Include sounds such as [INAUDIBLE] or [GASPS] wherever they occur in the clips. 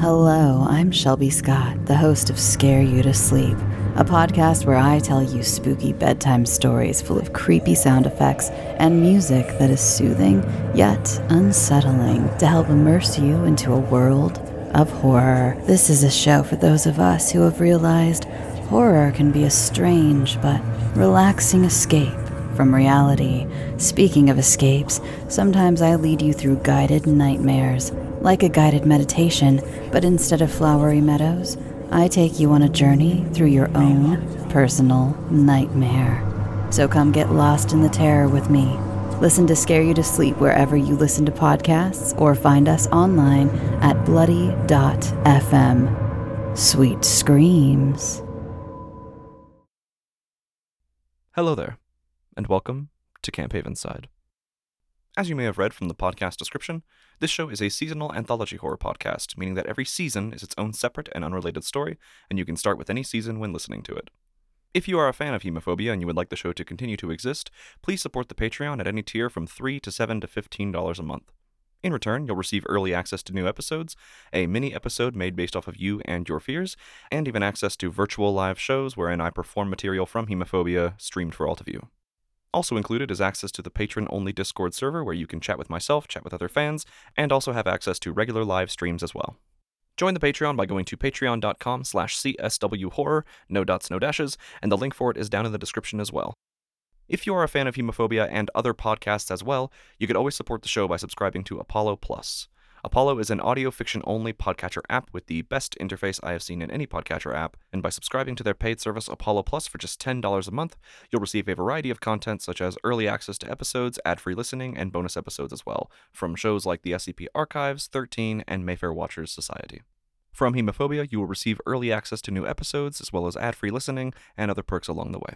Hello, I'm Shelby Scott, the host of Scare You to Sleep, a podcast where I tell you spooky bedtime stories full of creepy sound effects and music that is soothing yet unsettling to help immerse you into a world of horror. This is a show for those of us who have realized horror can be a strange but relaxing escape from reality. Speaking of escapes, sometimes I lead you through guided nightmares, like a guided meditation, but instead of flowery meadows, I take you on a journey through your own personal nightmare. So come get lost in the terror with me. Listen to Scare You to Sleep wherever you listen to podcasts or find us online at bloody.fm. Sweet screams. Hello there, and welcome to Camp Havenside. As you may have read from the podcast description, this show is a seasonal anthology horror podcast, meaning that every season is its own separate and unrelated story, and you can start with any season when listening to it. If you are a fan of Hemophobia and you would like the show to continue to exist, please support the Patreon at any tier from 3 to 7 to $15 a month. In return, you'll receive early access to new episodes, a mini episode made based off of you and your fears, and even access to virtual live shows wherein I perform material from Hemophobia streamed for all to view. Also included is access to the patron only Discord server where you can chat with myself, chat with other fans, and also have access to regular live streams as well. Join the Patreon by going to patreon.com slash cswhorror, no dots, no dashes, and the link for it is down in the description as well. If you are a fan of Hemophobia and other podcasts as well, you could always support the show by subscribing to Apollo Plus. Apollo is an audio fiction only podcatcher app with the best interface I have seen in any podcatcher app, and by subscribing to their paid service Apollo Plus for just $10 a month, you'll receive a variety of content such as early access to episodes, ad free listening, and bonus episodes as well, from shows like the SCP Archives, 13, and Mayfair Watchers Society. From Hemophobia, you will receive early access to new episodes, as well as ad free listening and other perks along the way.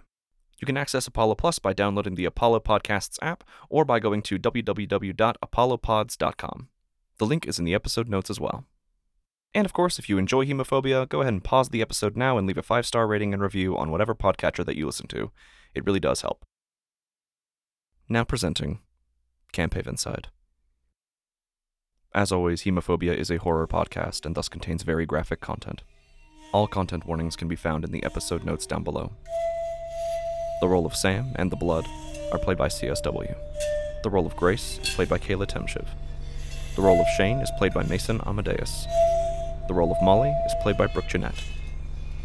You can access Apollo Plus by downloading the Apollo Podcasts app or by going to www.apollopods.com. The link is in the episode notes as well. And of course, if you enjoy Hemophobia, go ahead and pause the episode now and leave a five star rating and review on whatever podcatcher that you listen to. It really does help. Now presenting Camp Havenside. As always, Hemophobia is a horror podcast and thus contains very graphic content. All content warnings can be found in the episode notes down below. The role of Sam and the Blood are played by CSW. The role of Grace is played by Kayla Temshiv. The role of Shane is played by Mason Amadeus. The role of Molly is played by Brooke Jennett.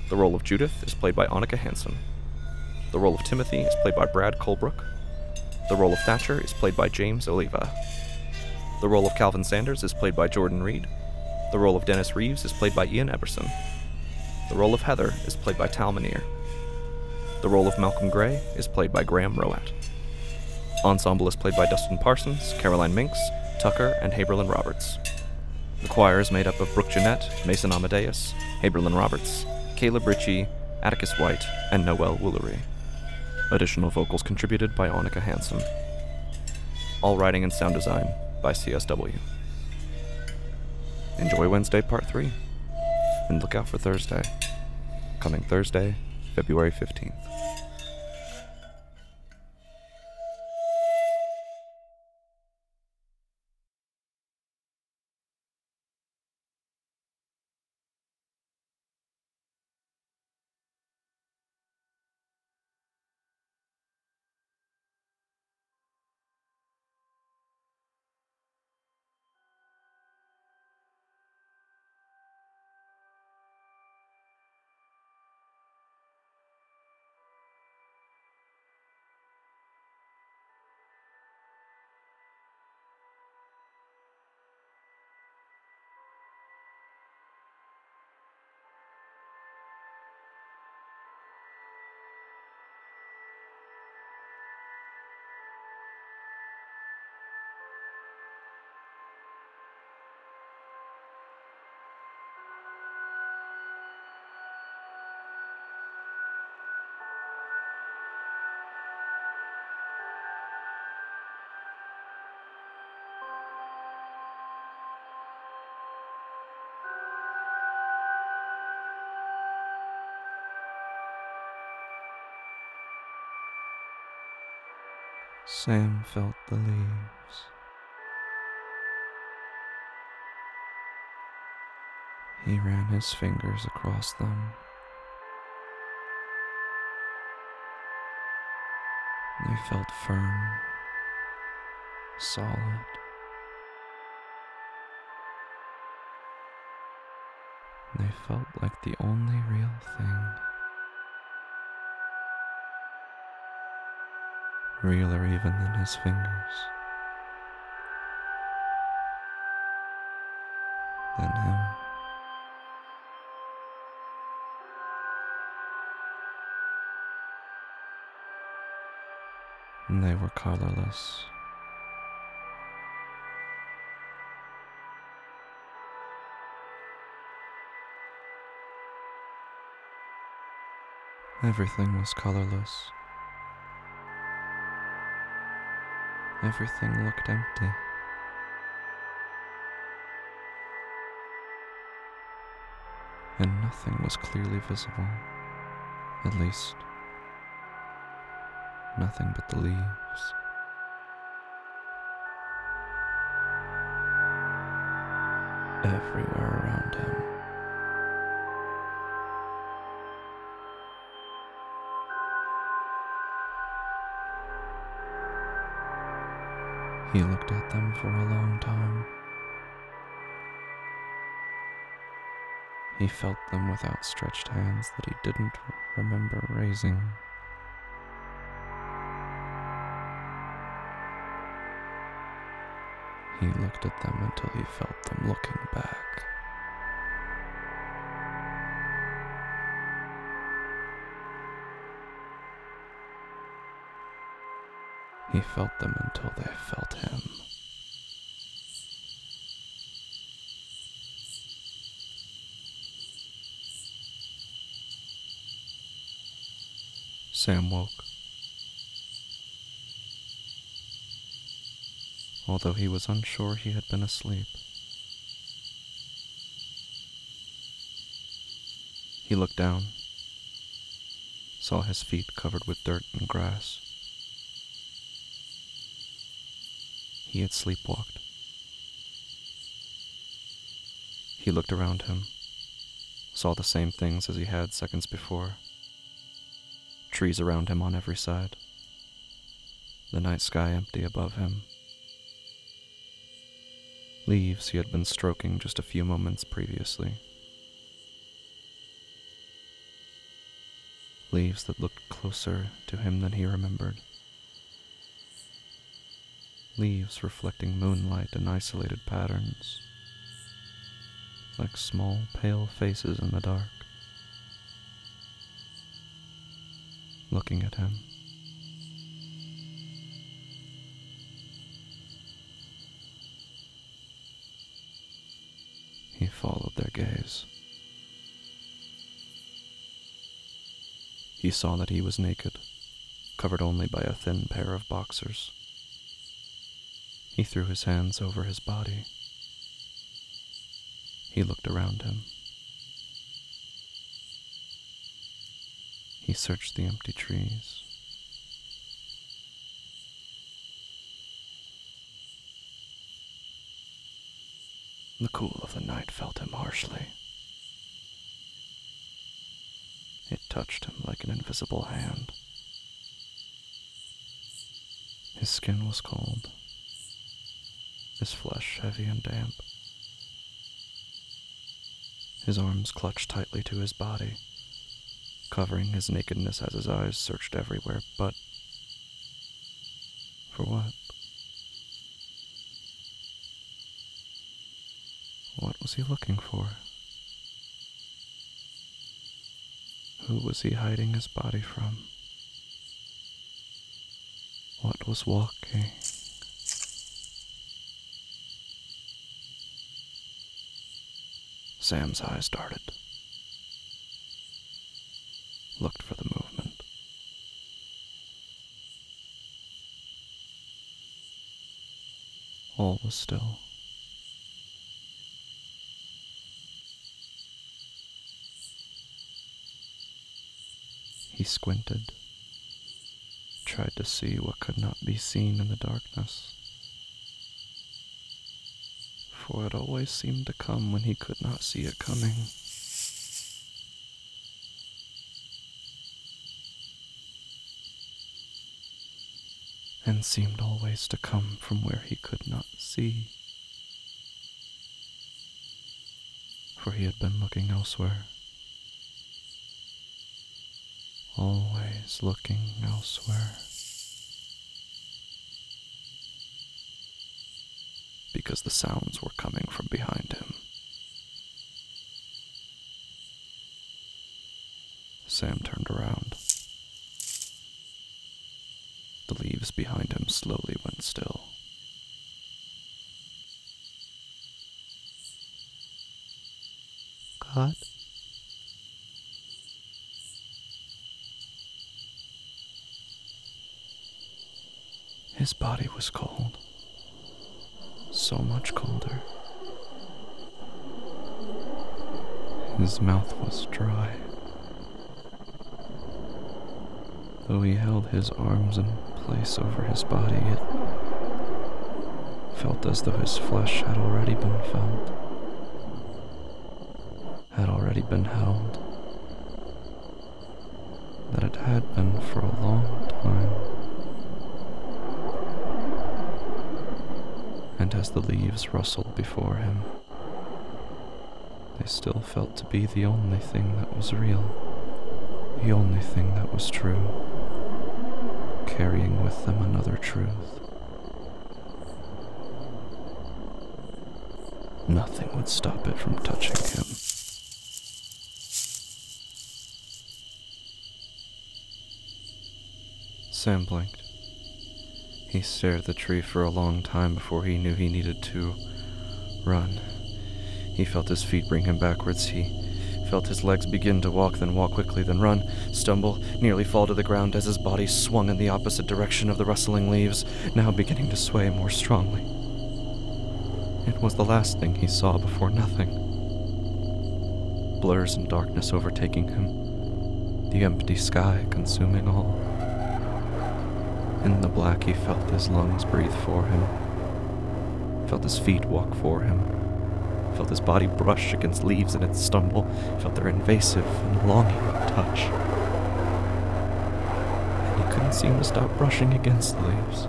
The role of Judith is played by Onnika Hanson. The role of Timothy is played by Brad Colbroock. The role of Thatcher is played by James Oliva. The role of Calvin Sanders is played by Jordan Reed. The role of Dennis Reeves is played by Ian Epperson. The role of Heather is played by Tal Minear. The role of Malcolm Gray is played by Graham Rowat. Ensemble is played by Dustin Parsons, Caroline Mincks, Tucker, and Haberlin Roberts. The choir is made up of Brooke Jennett, Mason Amadeus, Haberlin Roberts, Caleb Ritchie, Atticus White, and Noelle Woolery. Additional vocals contributed by Onnika Hanson. All writing and sound design by CSW. Enjoy Wednesday Part 3, and look out for Thursday. Coming Thursday, February 15th. Sam felt the leaves. He ran his fingers across them. They felt firm, solid. They felt like the only real thing. Realer even than his fingers. Than him. And they were colorless. Everything was colorless. Everything looked empty. And nothing was clearly visible. At least, nothing but the leaves. Everywhere around him. He looked at them for a long time. He felt them with outstretched hands that he didn't remember raising. He looked at them until he felt them looking back. He felt them until they felt him. Sam woke. Although he was unsure he had been asleep. He looked down, saw his feet covered with dirt and grass. He had sleepwalked. He looked around him, saw the same things as he had seconds before trees around him on every side, the night sky empty above him. Leaves he had been stroking just a few moments previously. Leaves that looked closer to him than he remembered. Leaves reflecting moonlight in isolated patterns, like small pale faces in the dark. looking at him. He followed their gaze. He saw that he was naked, covered only by a thin pair of boxers. He threw his hands over his body. He looked around him. He searched the empty trees. The cool of the night felt him harshly. It touched him like an invisible hand. His skin was cold, his flesh heavy and damp. His arms clutched tightly to his body covering his nakedness as his eyes searched everywhere, but for what? What was he looking for? Who was he hiding his body from? What was walking? Sam's eyes darted looked for the movement. All was still. He squinted, tried to see what could not be seen in the darkness. For it always seemed to come when he could not see it coming. And seemed always to come from where he could not see. For he had been looking elsewhere. Always looking elsewhere. Because the sounds were coming from behind him. Sam turned around. The leaves behind him slowly went still. God? His body was cold so much colder. His mouth was dry. Though he held his arms in place over his body, it felt as though his flesh had already been felt, had already been held, that it had been for a long time. and as the leaves rustled before him, they still felt to be the only thing that was real, the only thing that was true, carrying with them another truth. Nothing would stop it from touching him. Sam blinked. He stared at the tree for a long time before he knew he needed to run. He felt his feet bring him backwards. He felt his legs begin to walk, then walk quickly, then run, stumble, nearly fall to the ground as his body swung in the opposite direction of the rustling leaves, now beginning to sway more strongly. It was the last thing he saw before nothing. Blurs and darkness overtaking him, the empty sky consuming all. In the black, he felt his lungs breathe for him, felt his feet walk for him, felt his body brush against leaves in its stumble, felt their invasive and longing touch. And he couldn't seem to stop brushing against the leaves.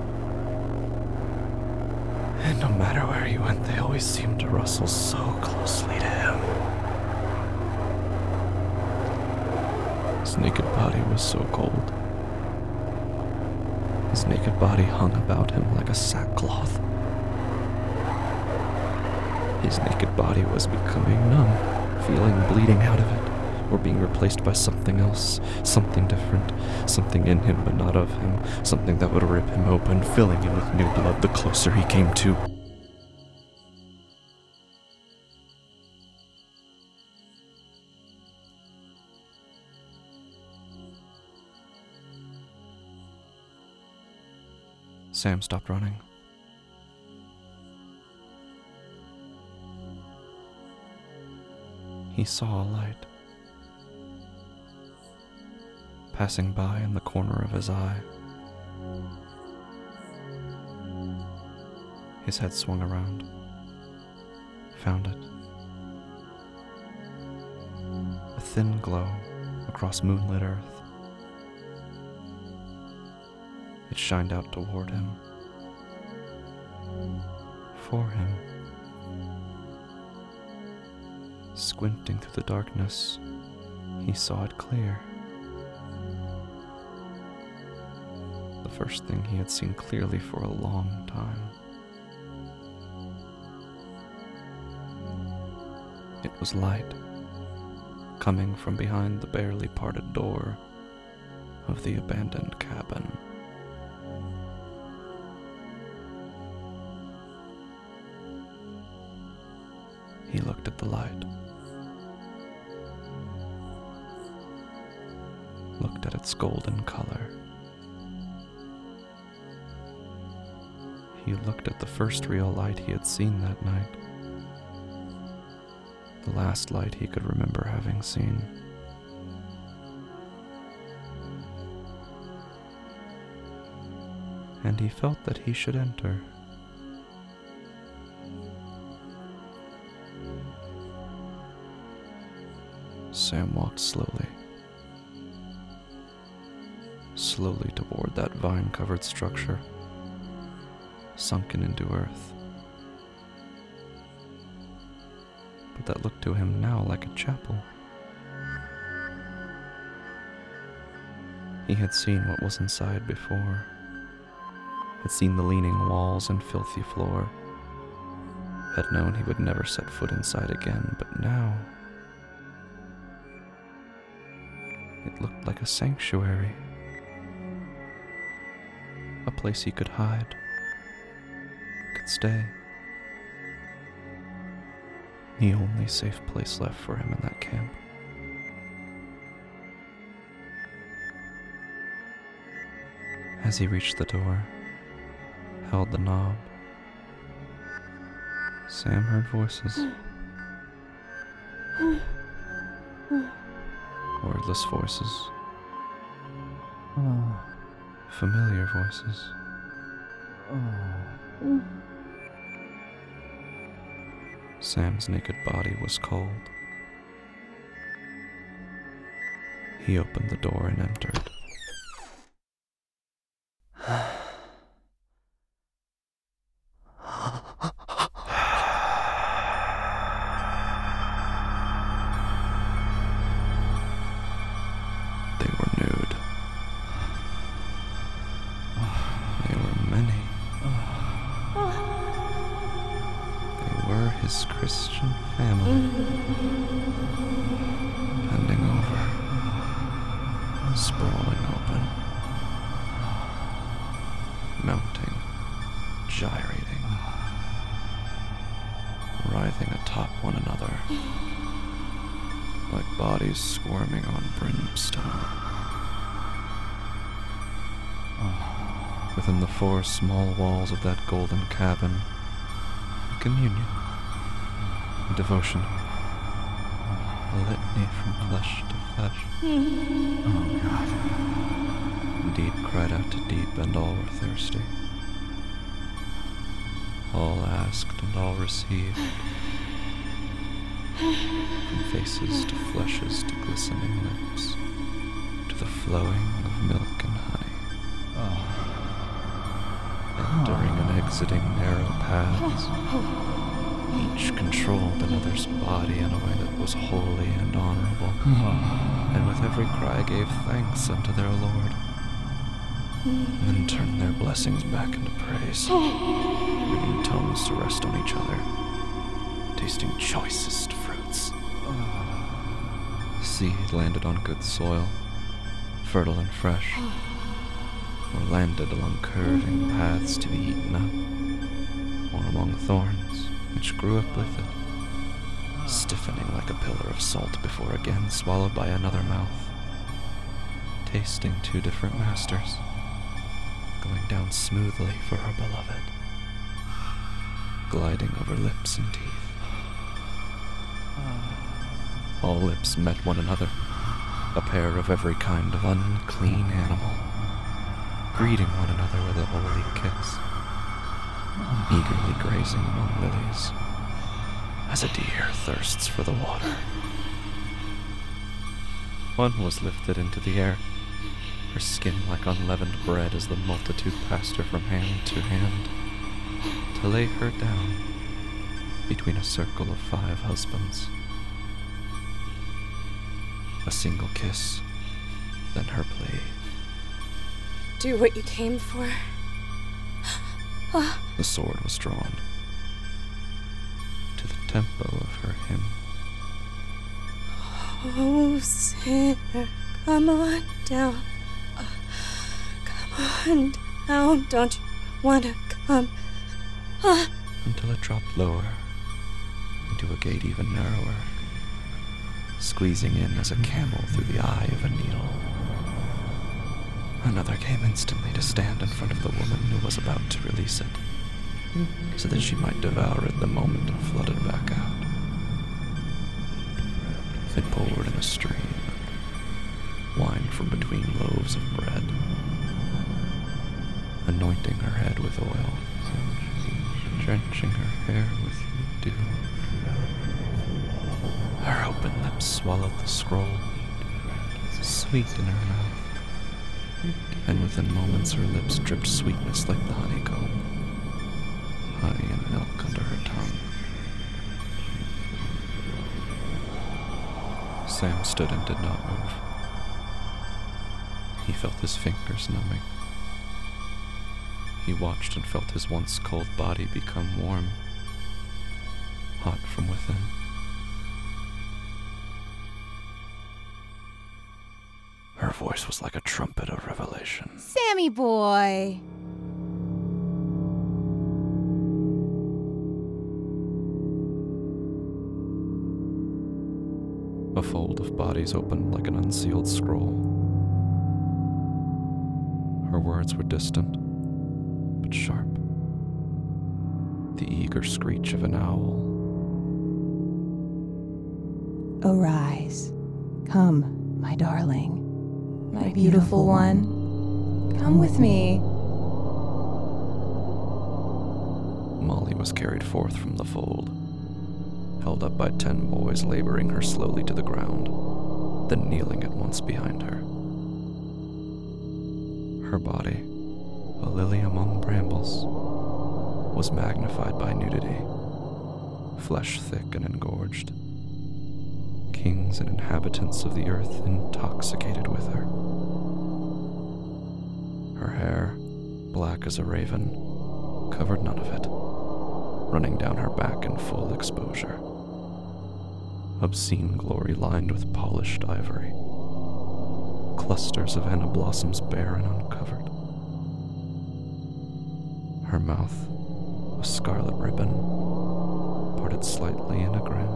And no matter where he went, they always seemed to rustle so closely to him. His naked body was so cold. His naked body hung about him like a sackcloth. His naked body was becoming numb, feeling bleeding out of it, or being replaced by something else, something different, something in him but not of him, something that would rip him open, filling him with new blood the closer he came to. Sam stopped running. He saw a light passing by in the corner of his eye. His head swung around, found it. A thin glow across moonlit earth. It shined out toward him. For him. Squinting through the darkness, he saw it clear. The first thing he had seen clearly for a long time. It was light, coming from behind the barely parted door of the abandoned cabin. first real light he had seen that night. The last light he could remember having seen. And he felt that he should enter. Sam walked slowly. Slowly toward that vine covered structure sunken into earth. But that looked to him now like a chapel. He had seen what was inside before, had seen the leaning walls and filthy floor, had known he would never set foot inside again, but now. It looked like a sanctuary. A place he could hide, could stay. The only safe place left for him in that camp. As he reached the door, held the knob, Sam heard voices. Wordless voices. Familiar voices. Sam's naked body was cold. He opened the door and entered. Like bodies squirming on brimstone. Within the four small walls of that golden cabin, communion, devotion, a litany from flesh to flesh. Mm-hmm. Oh, God. Deep cried out to deep, and all were thirsty. All asked and all received. From faces to fleshes to glistening lips, to the flowing of milk and honey. Entering and exiting narrow paths, each controlled another's body in a way that was holy and honorable, and with every cry gave thanks unto their Lord, and then turned their blessings back into praise, bringing tongues to rest on each other, tasting choicest. Seed landed on good soil, fertile and fresh, or landed along curving paths to be eaten up, or among thorns which grew up with it, stiffening like a pillar of salt before again swallowed by another mouth, tasting two different masters, going down smoothly for her beloved, gliding over lips and teeth. Ah. All lips met one another, a pair of every kind of unclean animal, greeting one another with a holy kiss, eagerly grazing among lilies, as a deer thirsts for the water. One was lifted into the air, her skin like unleavened bread as the multitude passed her from hand to hand, to lay her down between a circle of five husbands. A single kiss, then her plea. Do what you came for. The sword was drawn. To the tempo of her hymn, Oh, sinner, come on down. Come on down. Don't you want to come? Ah, until it dropped lower, into a gate even narrower, squeezing in as a camel through the eye of a needle. Another came instantly to stand in front of the woman who was about to release it, so that she might devour it the moment it flooded back out. It poured in a stream, wine from between loaves of bread, anointing her head with oil, drenching her hair with dew. Her open lips swallowed the scroll, sweet in her mouth. And within moments her lips dripped sweetness like the honeycomb, honey and milk under her tongue. Sam stood and did not move. He felt his fingers numbing. He watched and felt his once cold body become warm, hot from within. Her voice was like a trumpet of revelation. Sammy boy. A fold of bodies opened like an unsealed scroll. Her words were distant, but sharp. The eager screech of an owl. Arise. Come, my darling. My beautiful one. Come with me. Molly was carried forth from the fold, held up by ten boys laboring her slowly to the ground, then kneeling at once behind her. Her body, a lily among brambles, was magnified by nudity, flesh thick and engorged. Kings and inhabitants of the earth intoxicated with as a raven, covered none of it, running down her back in full exposure. Obscene glory lined with polished ivory. Clusters of henna blossoms bare and uncovered. Her mouth, a scarlet ribbon, parted slightly in a grin.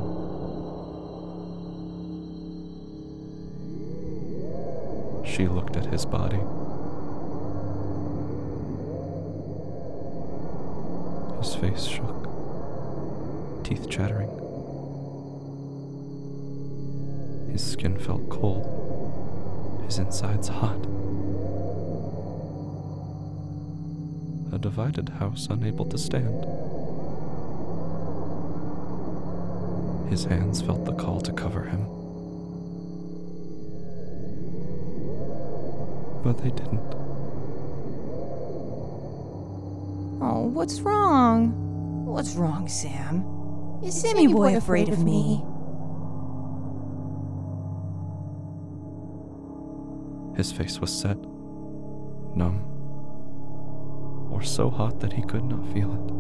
She looked at his body. His face shook, teeth chattering. His skin felt cold, his insides hot. A divided house unable to stand. His hands felt the call to cover him. But they didn't. Oh, what's wrong? What's wrong, Sam? Is Sammy boy afraid of me? His face was set, numb, or so hot that he could not feel it.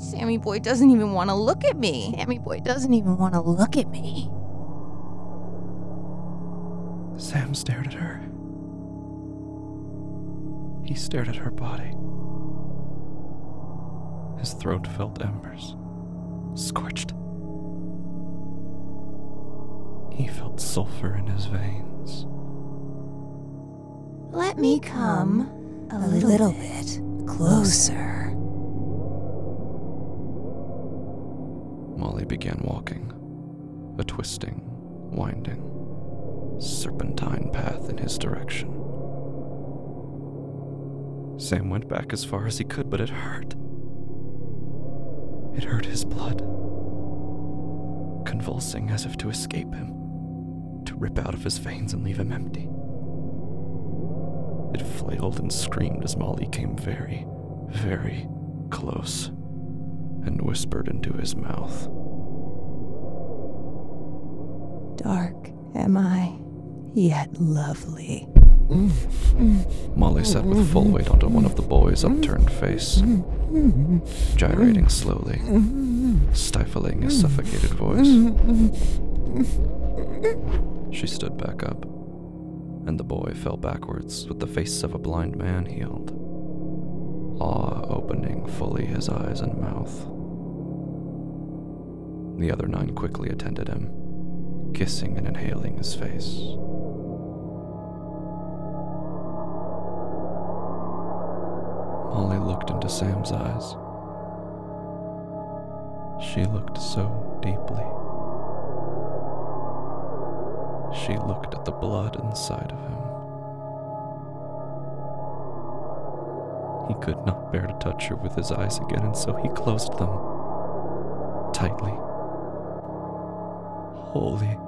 Sammy boy doesn't even want to look at me. Sammy boy doesn't even want to look at me. Sam stared at her. He stared at her body. His throat felt embers, scorched. He felt sulfur in his veins. Let me come a little bit closer. Molly began walking, a twisting, winding, serpentine path in his direction. Sam went back as far as he could, but it hurt. It hurt his blood, convulsing as if to escape him, to rip out of his veins and leave him empty. It flailed and screamed as Molly came very, very close and whispered into his mouth. Dark am I, yet lovely. Molly sat with full weight onto one of the boy's upturned face, gyrating slowly, stifling his suffocated voice. She stood back up, and the boy fell backwards with the face of a blind man healed, awe opening fully his eyes and mouth. The other nine quickly attended him, kissing and inhaling his face. Molly looked into Sam's eyes. She looked so deeply. She looked at the blood inside of him. He could not bear to touch her with his eyes again, and so he closed them tightly. holy.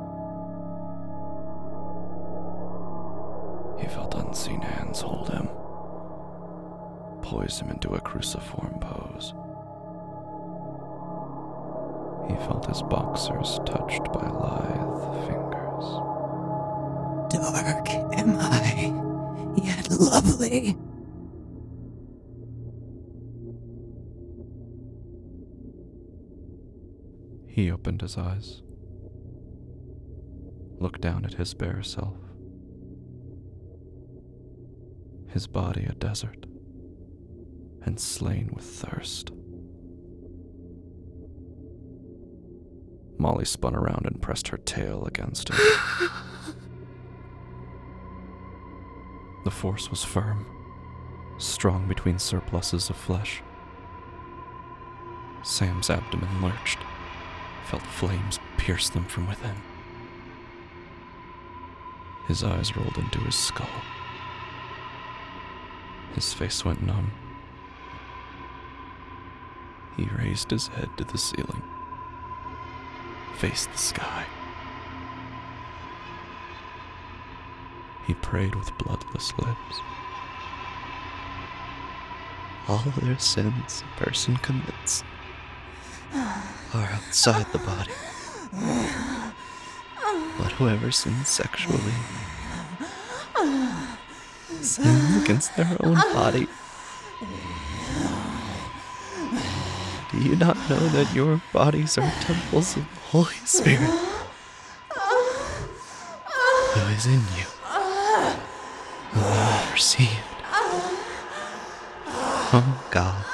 Him into a cruciform pose. He felt his boxers touched by lithe fingers. Dark am I, yet lovely. He opened his eyes, looked down at his bare self, his body a desert, and slain with thirst. Molly spun around and pressed her tail against him. [LAUGHS] the force was firm, strong between surpluses of flesh. Sam's abdomen lurched, felt flames pierce them from within. His eyes rolled into his skull. His face went numb. He raised his head to the ceiling, faced the sky. He prayed with bloodless lips. All other sins a person commits are outside the body. But whoever sins sexually sins against their own body. Do you not know that your bodies are temples of the Holy Spirit who is in you, who you received from God?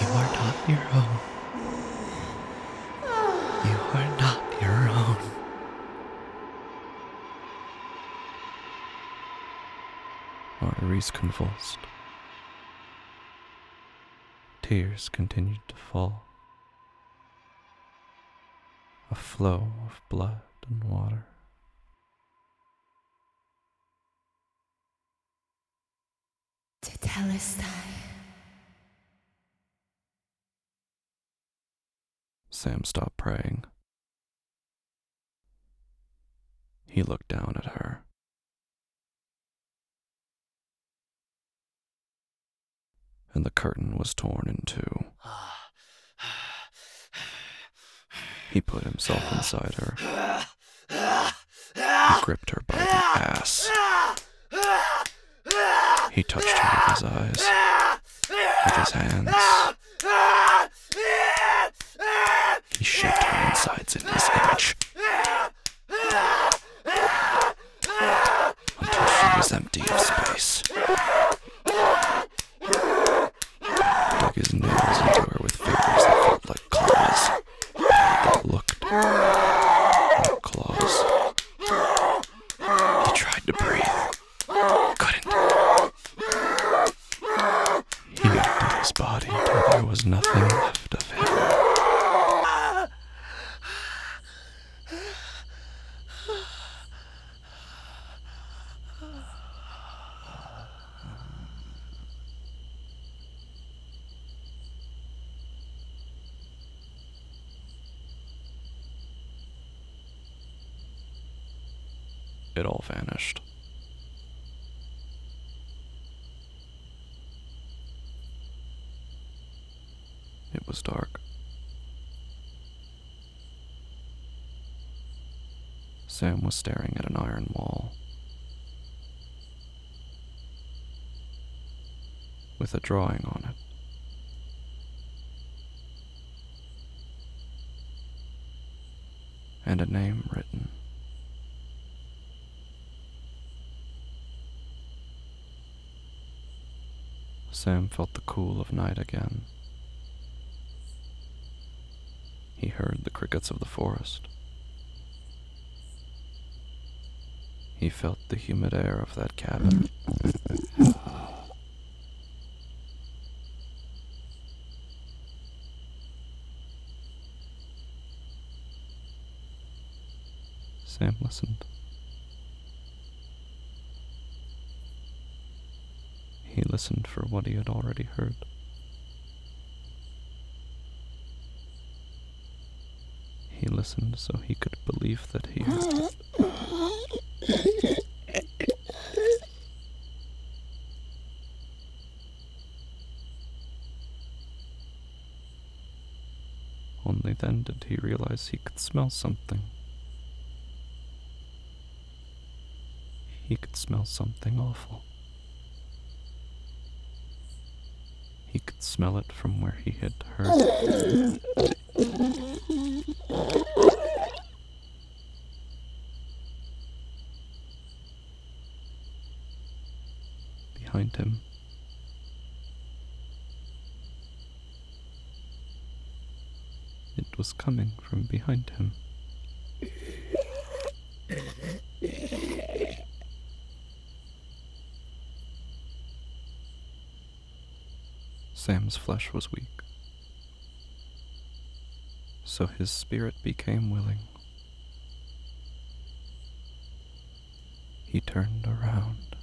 You are not your own. You are not your own. Arteries convulsed. Tears continued to fall. A flow of blood and water. Tetelestai. Sam stopped praying. He looked down at her. And the curtain was torn in two. He put himself inside her. He gripped her by the ass. He touched her with his eyes, with his hands. He shaped her insides in his image. Until she was empty of space. His nails into her with fingers that felt like claws. That looked like claws. He tried to breathe. Couldn't. He emptied his body till there was nothing left of him. It all vanished. It was dark. Sam was staring at an iron wall. With a drawing on it. And a name written. Sam felt the cool of night again. He heard the crickets of the forest. He felt the humid air of that cabin. Sam listened. He listened for what he had already heard. He listened so he could believe that he had. [GASPS] Then did he realize he could smell something. He could smell something awful. He could smell it from where he had heard. Behind him, was coming from behind him. Sam's flesh was weak, so his spirit became willing. He turned around.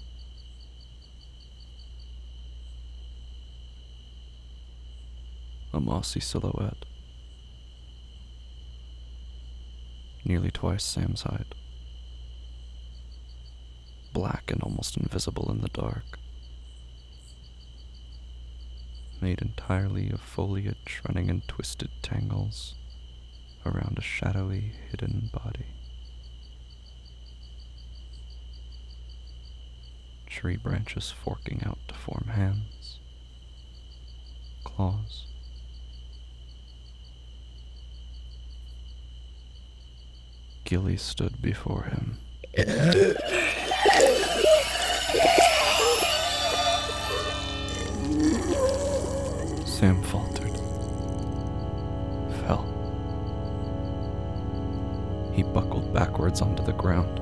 A mossy silhouette, nearly twice Sam's height, black and almost invisible in the dark made entirely of foliage running in twisted tangles around a shadowy, hidden body. Tree branches forking out to form hands, claws. Gilly stood before him. Sam faltered. Fell. He buckled backwards onto the ground.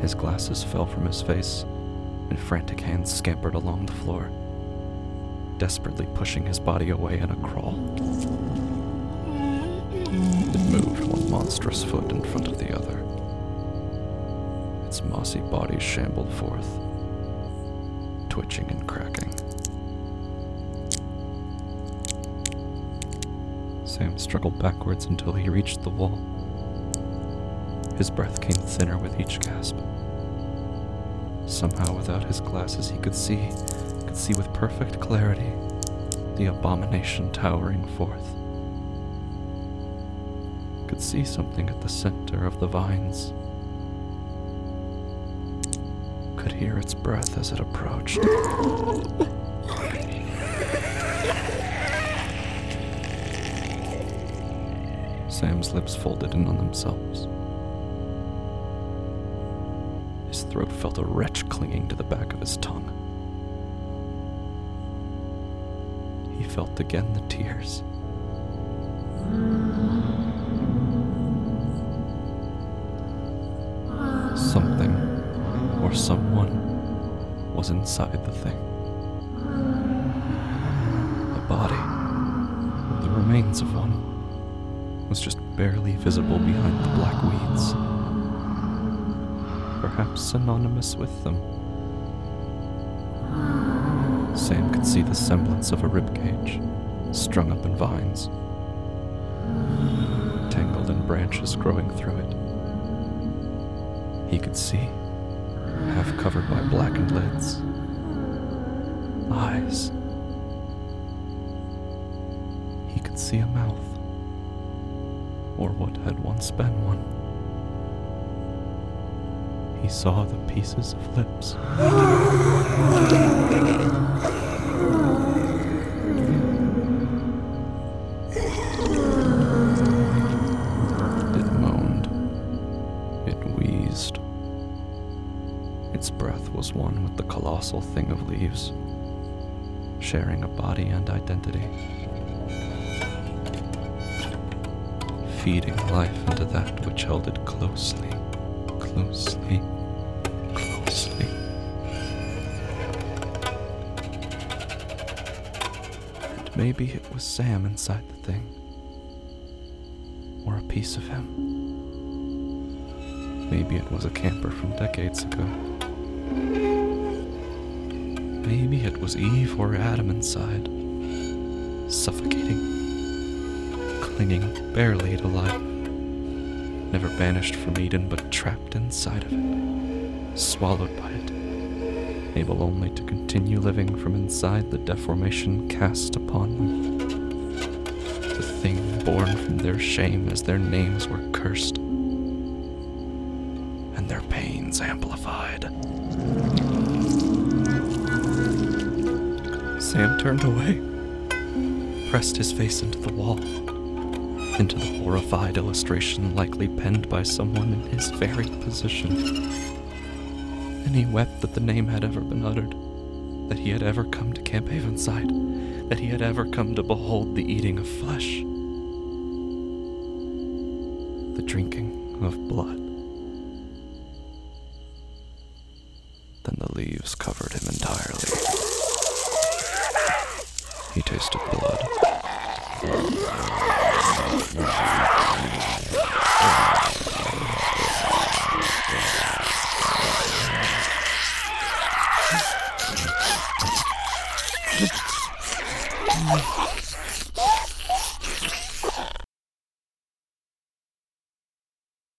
His glasses fell from his face, and frantic hands scampered along the floor, desperately pushing his body away in a crawl. It moved one monstrous foot in front of the other. Its mossy body shambled forth, twitching and cracking. Sam struggled backwards until he reached the wall. His breath came thinner with each gasp. Somehow, without his glasses, he could see, could see with perfect clarity, the abomination towering forth. Could see something at the center of the vines. Could hear its breath as it approached. Sam's lips folded in on themselves. His throat felt a retch clinging to the back of his tongue. He felt again the tears. Inside the thing. A body, the remains of one was just barely visible behind the black weeds. Perhaps synonymous with them. Sam could see the semblance of a ribcage, strung up in vines, tangled in branches growing through it. He could see, half covered by blackened lids, eyes. He could see a mouth or what had once been one. He saw the pieces of lips. One with the colossal thing of leaves, sharing a body and identity. feeding life into that which held it closely, closely, closely. And maybe it was Sam inside the thing, or a piece of him. Maybe it was a camper from decades ago. Maybe it was Eve or Adam inside, suffocating clinging barely to life. Never banished from Eden, but trapped inside of it, swallowed by it, able only to continue living from inside the deformation cast upon them. The thing born from their shame as their names were cursed, and their pains amplified. Sam turned away, pressed his face into the wall, into the horrified illustration likely penned by someone in his very position. And he wept that the name had ever been uttered, that he had ever come to Camp Havenside, that he had ever come to behold the eating of flesh, the drinking of blood. Then the leaves covered him